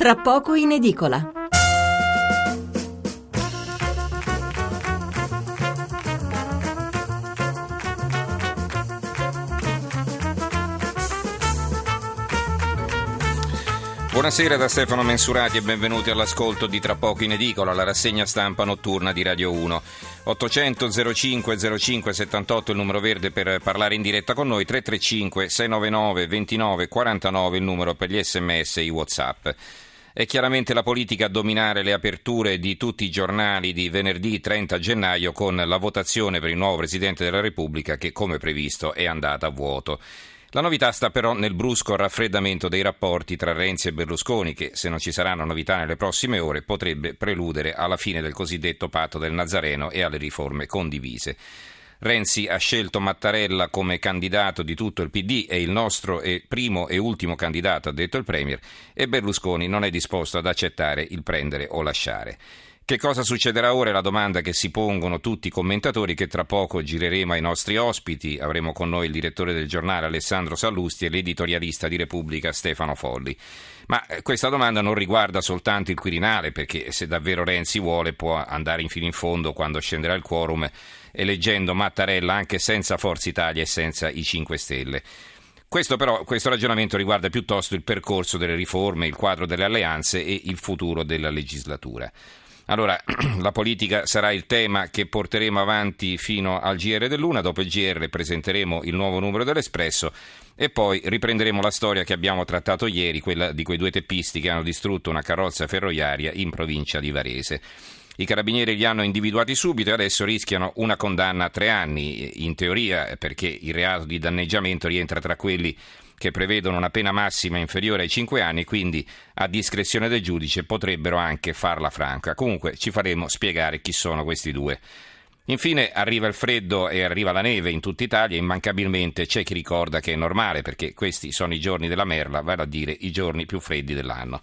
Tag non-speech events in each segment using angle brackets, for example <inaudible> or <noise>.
tra poco in edicola. Buonasera da Stefano Mensurati e benvenuti all'ascolto di Tra poco in edicola, la rassegna stampa notturna di Radio 1. 800 05 05 78 il numero verde per parlare in diretta con noi, 335 699 29 49 il numero per gli sms e i whatsapp. È chiaramente la politica a dominare le aperture di tutti i giornali di venerdì 30 gennaio con la votazione per il nuovo Presidente della Repubblica che, come previsto, è andata a vuoto. La novità sta però nel brusco raffreddamento dei rapporti tra Renzi e Berlusconi che, se non ci saranno novità nelle prossime ore, potrebbe preludere alla fine del cosiddetto patto del Nazareno e alle riforme condivise. Renzi ha scelto Mattarella come candidato di tutto il PD, è il nostro primo e ultimo candidato, ha detto il Premier, e Berlusconi non è disposto ad accettare il prendere o lasciare. Che cosa succederà ora è la domanda che si pongono tutti i commentatori che tra poco gireremo ai nostri ospiti. Avremo con noi il direttore del giornale Alessandro Sallusti e l'editorialista di Repubblica Stefano Folli. Ma eh, questa domanda non riguarda soltanto il Quirinale, perché se davvero Renzi vuole può andare fino in fondo quando scenderà il quorum eleggendo Mattarella anche senza Forza Italia e senza i 5 Stelle. Questo però, questo ragionamento riguarda piuttosto il percorso delle riforme, il quadro delle alleanze e il futuro della legislatura. Allora, <clears throat> la politica sarà il tema che porteremo avanti fino al GR dell'Una, dopo il GR presenteremo il nuovo numero dell'Espresso e poi riprenderemo la storia che abbiamo trattato ieri, quella di quei due teppisti che hanno distrutto una carrozza ferroviaria in provincia di Varese. I carabinieri li hanno individuati subito e adesso rischiano una condanna a tre anni, in teoria perché il reato di danneggiamento rientra tra quelli che prevedono una pena massima inferiore ai 5 anni, quindi a discrezione del giudice potrebbero anche farla franca. Comunque ci faremo spiegare chi sono questi due. Infine arriva il freddo e arriva la neve in tutta Italia, immancabilmente c'è chi ricorda che è normale perché questi sono i giorni della merla, vale a dire i giorni più freddi dell'anno.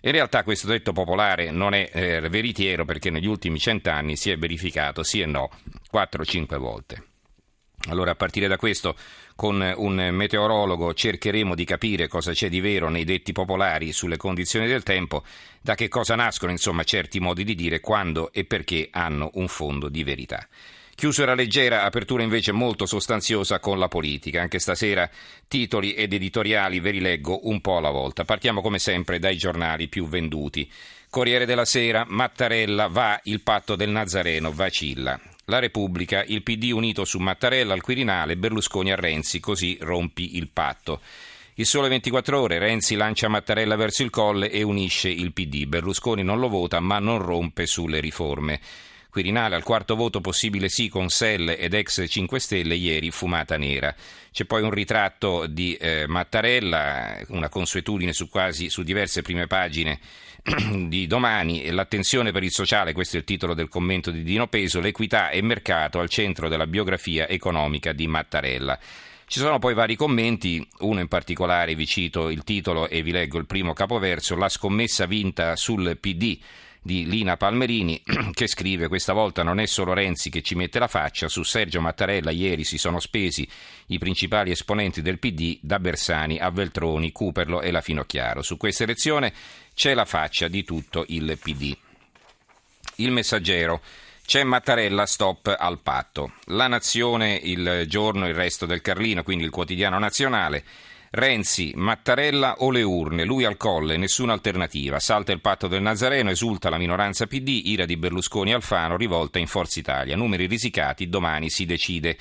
In realtà questo detto popolare non è eh, veritiero perché negli ultimi cent'anni si è verificato sì e no 4-5 volte. Allora, a partire da questo, con un meteorologo cercheremo di capire cosa c'è di vero nei detti popolari sulle condizioni del tempo, da che cosa nascono, insomma, certi modi di dire, quando e perché hanno un fondo di verità. Chiusura leggera, apertura invece molto sostanziosa con la politica. Anche stasera titoli ed editoriali ve li leggo un po' alla volta. Partiamo come sempre dai giornali più venduti. Corriere della Sera, Mattarella va, il patto del Nazareno vacilla. La Repubblica, il PD unito su Mattarella al Quirinale, Berlusconi a Renzi, così rompi il patto. Il sole 24 ore, Renzi lancia Mattarella verso il colle e unisce il PD. Berlusconi non lo vota ma non rompe sulle riforme. Quirinale al quarto voto possibile sì con Selle ed ex 5 Stelle, ieri fumata nera. C'è poi un ritratto di eh, Mattarella, una consuetudine su, quasi, su diverse prime pagine <clears throat> di domani l'attenzione per il sociale, questo è il titolo del commento di Dino Peso, l'equità e mercato al centro della biografia economica di Mattarella. Ci sono poi vari commenti, uno in particolare vi cito il titolo e vi leggo il primo capoverso, la scommessa vinta sul PD di Lina Palmerini <clears throat> che scrive questa volta non è solo Renzi che ci mette la faccia, su Sergio Mattarella ieri si sono spesi i principali esponenti del PD da Bersani a Veltroni, Cuperlo e la Finocchiaro. Su questa elezione c'è la faccia di tutto il PD. Il messaggero. C'è Mattarella, stop al patto. La Nazione, il giorno, il resto del Carlino, quindi il quotidiano nazionale. Renzi, Mattarella o le urne, lui al colle, nessuna alternativa. Salta il patto del Nazareno, esulta la minoranza PD, ira di Berlusconi Alfano, rivolta in Forza Italia. Numeri risicati, domani si decide.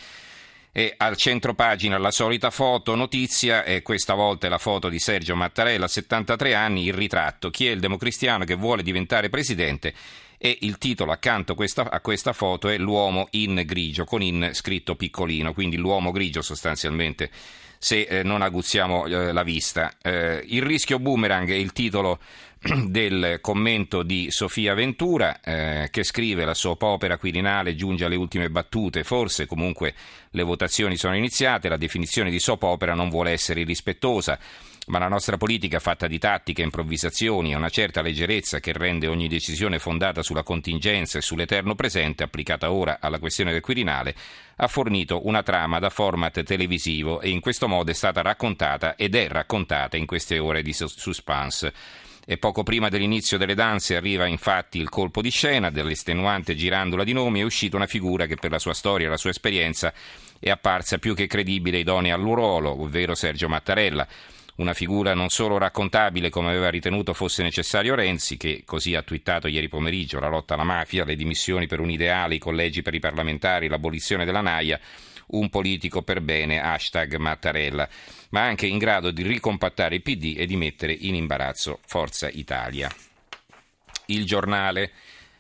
E al centro pagina la solita foto, notizia, e questa volta è la foto di Sergio Mattarella, 73 anni, il ritratto. Chi è il democristiano che vuole diventare presidente? E il titolo accanto questa, a questa foto è L'uomo in grigio, con in scritto piccolino, quindi l'uomo grigio sostanzialmente se eh, non aguzziamo eh, la vista. Eh, il rischio boomerang è il titolo <clears throat> del commento di Sofia Ventura eh, che scrive la soap opera Quirinale giunge alle ultime battute, forse comunque le votazioni sono iniziate, la definizione di soap opera non vuole essere irrispettosa ma la nostra politica fatta di tattiche, improvvisazioni e una certa leggerezza che rende ogni decisione fondata sulla contingenza e sull'eterno presente, applicata ora alla questione del Quirinale, ha fornito una trama da format televisivo e in questo modo è stata raccontata ed è raccontata in queste ore di suspense. E poco prima dell'inizio delle danze arriva infatti il colpo di scena dell'estenuante girandola di nomi, è uscita una figura che per la sua storia e la sua esperienza è apparsa più che credibile e idonea al ruolo, ovvero Sergio Mattarella una figura non solo raccontabile come aveva ritenuto fosse necessario Renzi, che così ha twittato ieri pomeriggio la lotta alla mafia, le dimissioni per un ideale, i collegi per i parlamentari, l'abolizione della naia, un politico per bene, hashtag Mattarella, ma anche in grado di ricompattare il PD e di mettere in imbarazzo Forza Italia. Il giornale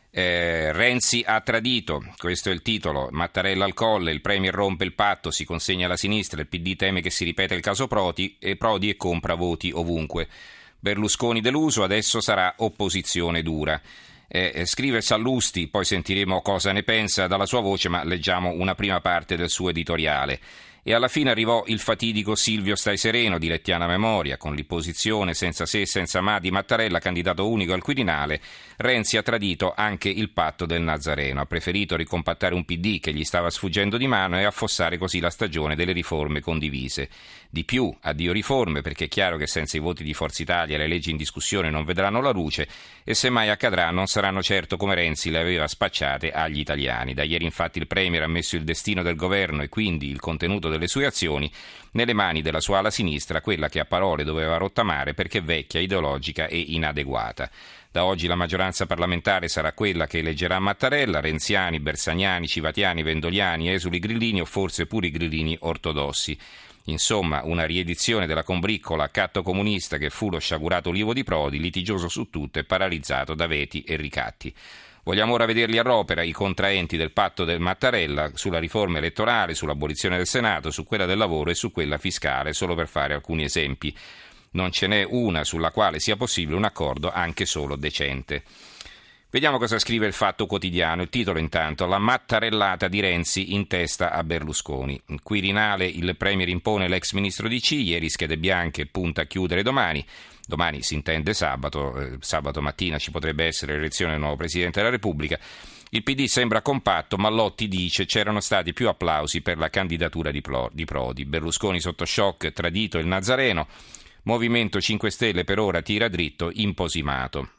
eh, Renzi ha tradito, questo è il titolo, Mattarella al colle, il Premier rompe il patto, si consegna alla sinistra, il PD teme che si ripeta il caso Prodi e Prodi e compra voti ovunque. Berlusconi deluso, adesso sarà opposizione dura. Eh, eh, scrive Sallusti, poi sentiremo cosa ne pensa dalla sua voce, ma leggiamo una prima parte del suo editoriale. E alla fine arrivò il fatidico Silvio Stai Sereno di Lettiana Memoria, con l'imposizione senza se e senza ma di Mattarella, candidato unico al Quirinale. Renzi ha tradito anche il patto del Nazareno, ha preferito ricompattare un PD che gli stava sfuggendo di mano e affossare così la stagione delle riforme condivise. Di più, addio riforme, perché è chiaro che senza i voti di Forza Italia le leggi in discussione non vedranno la luce e se mai accadrà non saranno certo come Renzi le aveva spacciate agli italiani. Da ieri infatti il Premier ha messo il destino del governo e quindi il contenuto delle sue azioni nelle mani della sua ala sinistra, quella che a parole doveva rottamare perché vecchia, ideologica e inadeguata. Da oggi la maggioranza parlamentare sarà quella che eleggerà Mattarella, Renziani, Bersaniani, Civatiani, Vendoliani, Esuli Grillini o forse pure i Grillini ortodossi. Insomma, una riedizione della combriccola accatto comunista che fu lo sciagurato ulivo di Prodi, litigioso su tutto e paralizzato da veti e ricatti. Vogliamo ora vederli all'opera, i contraenti del patto del Mattarella, sulla riforma elettorale, sull'abolizione del Senato, su quella del lavoro e su quella fiscale, solo per fare alcuni esempi. Non ce n'è una sulla quale sia possibile un accordo anche solo decente. Vediamo cosa scrive il Fatto Quotidiano. Il titolo intanto, la mattarellata di Renzi in testa a Berlusconi. In Quirinale il Premier impone l'ex ministro di C, ieri schede bianche, punta a chiudere domani. Domani si intende sabato, eh, sabato mattina ci potrebbe essere l'elezione del nuovo Presidente della Repubblica. Il PD sembra compatto, ma Lotti dice c'erano stati più applausi per la candidatura di, Prodi. Berlusconi sotto shock, tradito il Nazareno. Movimento 5 Stelle per ora tira dritto, imposimato.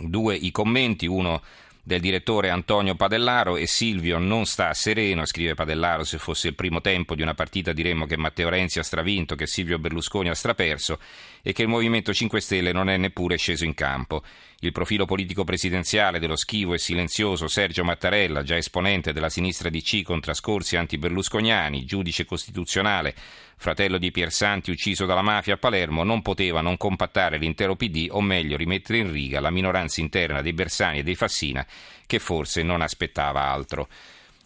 Due i commenti, uno del direttore Antonio Padellaro e Silvio non sta sereno, scrive Padellaro, se fosse il primo tempo di una partita diremmo che Matteo Renzi ha stravinto, che Silvio Berlusconi ha straperso e che il Movimento 5 Stelle non è neppure sceso in campo. Il profilo politico presidenziale dello schivo e silenzioso Sergio Mattarella, già esponente della sinistra DC con trascorsi anti-berlusconiani, giudice costituzionale, fratello di Piersanti ucciso dalla mafia a Palermo, non poteva non compattare l'intero PD, o meglio rimettere in riga la minoranza interna dei Bersani e dei Fassina, che forse non aspettava altro.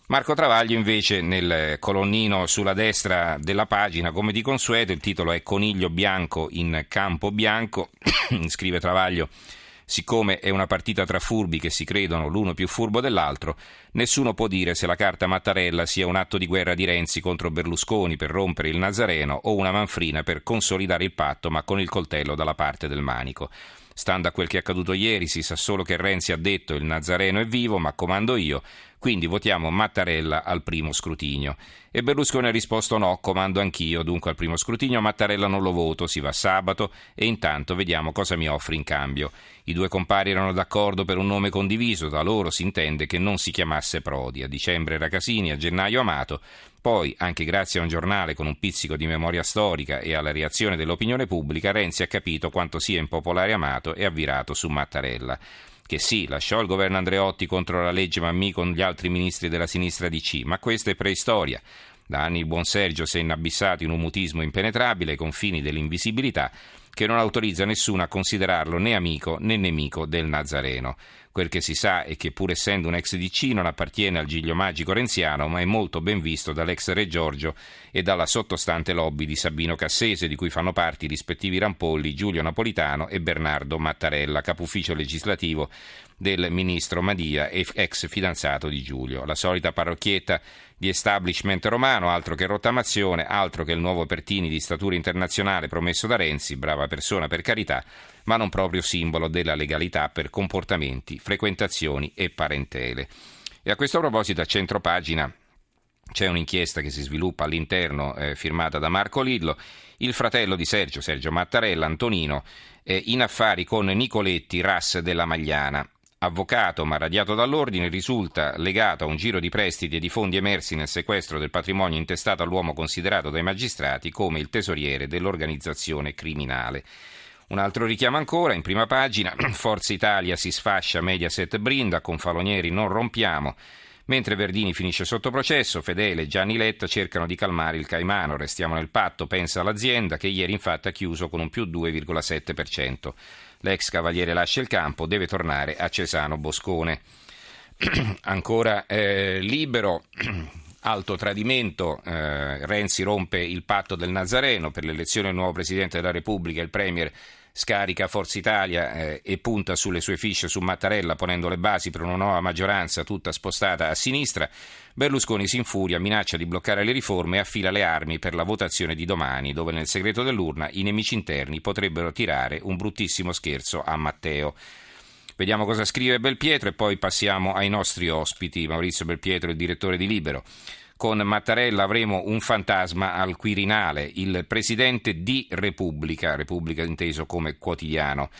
Marco Travaglio invece nel colonnino sulla destra della pagina, come di consueto, il titolo è Coniglio bianco in campo bianco, <coughs> scrive Travaglio Siccome è una partita tra furbi che si credono l'uno più furbo dell'altro, nessuno può dire se la carta Mattarella sia un atto di guerra di Renzi contro Berlusconi per rompere il Nazareno o una manfrina per consolidare il patto ma con il coltello dalla parte del manico. Stando a quel che è accaduto ieri, si sa solo che Renzi ha detto il Nazareno è vivo, ma comando io, quindi votiamo Mattarella al primo scrutinio. E Berlusconi ha risposto no, comando anch'io, dunque al primo scrutinio Mattarella non lo voto, si va sabato e intanto vediamo cosa mi offre in cambio. I due compari erano d'accordo per un nome condiviso, da loro si intende che non si chiamasse Prodi. A dicembre era Casini, a gennaio Amato, poi, anche grazie a un giornale con un pizzico di memoria storica e alla reazione dell'opinione pubblica, Renzi ha capito quanto sia impopolare Amato e ha virato su Mattarella che sì, lasciò il governo Andreotti contro la legge Mammì con gli altri ministri della sinistra DC, ma questa è preistoria. Da anni il buon Sergio si è inabissato in un mutismo impenetrabile ai confini dell'invisibilità che non autorizza nessuno a considerarlo né amico né nemico del Nazareno. Quel che si sa è che pur essendo un ex DC non appartiene al giglio magico renziano, ma è molto ben visto dall'ex Re Giorgio e dalla sottostante lobby di Sabino Cassese, di cui fanno parte i rispettivi Rampolli, Giulio Napolitano e Bernardo Mattarella, capo ufficio legislativo del ministro Madia e ex fidanzato di Giulio. La solita parrocchietta di establishment romano, altro che rottamazione, altro che il nuovo Pertini di statura internazionale promesso da Renzi, brava persona per carità, ma non proprio simbolo della legalità per comportamenti, frequentazioni e parentele. E a questo proposito a centro pagina c'è un'inchiesta che si sviluppa all'interno eh, firmata da Marco Lillo, il fratello di Sergio, Sergio Mattarella, Antonino, eh, in affari con Nicoletti, RAS della Magliana. Avvocato ma radiato dall'ordine, risulta legato a un giro di prestiti e di fondi emersi nel sequestro del patrimonio intestato all'uomo considerato dai magistrati come il tesoriere dell'organizzazione criminale. Un altro richiamo ancora, in prima pagina, <clears throat> Forza Italia si sfascia Mediaset brinda, con Falonieri non rompiamo. Mentre Verdini finisce sotto processo, Fedele e Gianni Letta cercano di calmare il caimano. Restiamo nel patto, pensa l'azienda, che ieri infatti ha chiuso con un più 2,7%. L'ex cavaliere lascia il campo, deve tornare a Cesano Boscone. <clears throat> Ancora eh, libero. <clears throat> Alto tradimento, eh, Renzi rompe il patto del Nazareno per l'elezione del nuovo Presidente della Repubblica, il Premier scarica Forza Italia eh, e punta sulle sue fiche su Mattarella ponendo le basi per una nuova maggioranza tutta spostata a sinistra. Berlusconi si infuria, minaccia di bloccare le riforme e affila le armi per la votazione di domani, dove nel segreto dell'urna i nemici interni potrebbero tirare un bruttissimo scherzo a Matteo. Vediamo cosa scrive Belpietro e poi passiamo ai nostri ospiti. Maurizio Belpietro, il direttore di Libero con Mattarella avremo un fantasma al Quirinale, il presidente di Repubblica, Repubblica inteso come quotidiano.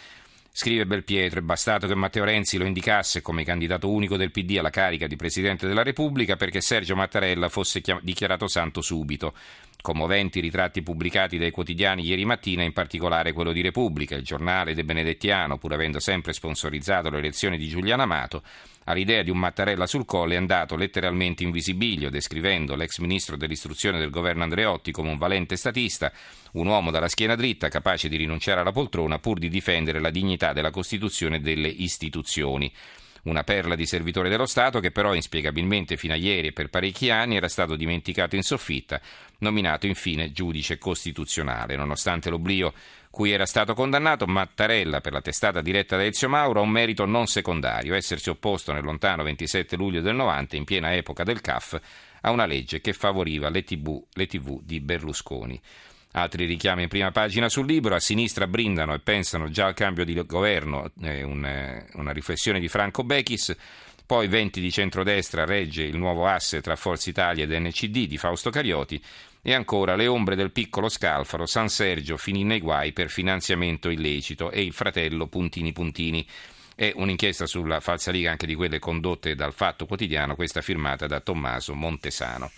Scrive Belpietro, è bastato che Matteo Renzi lo indicasse come candidato unico del PD alla carica di Presidente della Repubblica perché Sergio Mattarella fosse dichiarato santo subito. Commoventi ritratti pubblicati dai quotidiani ieri mattina, in particolare quello di Repubblica, il giornale De Benedettiano, pur avendo sempre sponsorizzato le elezioni di Giuliano Amato, all'idea di un Mattarella sul colle è andato letteralmente in visibilio, descrivendo l'ex ministro dell'istruzione del governo Andreotti come un valente statista, un uomo dalla schiena dritta capace di rinunciare alla poltrona pur di difendere la dignità della Costituzione e delle istituzioni una perla di servitore dello Stato che però inspiegabilmente fino a ieri e per parecchi anni era stato dimenticato in soffitta, nominato infine giudice costituzionale. Nonostante l'oblio cui era stato condannato, Mattarella, per la testata diretta da Ezio Mauro, ha un merito non secondario, essersi opposto nel lontano 27 luglio del 90, in piena epoca del CAF, a una legge che favoriva le TV, le TV di Berlusconi. Altri richiami in prima pagina sul libro, a sinistra brindano e pensano già al cambio di governo, eh, un, eh, una riflessione di Franco Bechis, poi 20 di centrodestra regge il nuovo asse tra Forza Italia ed NCD di Fausto Carioti e ancora le ombre del piccolo Scalfaro, San Sergio finì nei guai per finanziamento illecito e il fratello Puntini Puntini. È un'inchiesta sulla falsariga anche di quelle condotte dal Fatto Quotidiano, questa firmata da Tommaso Montesano.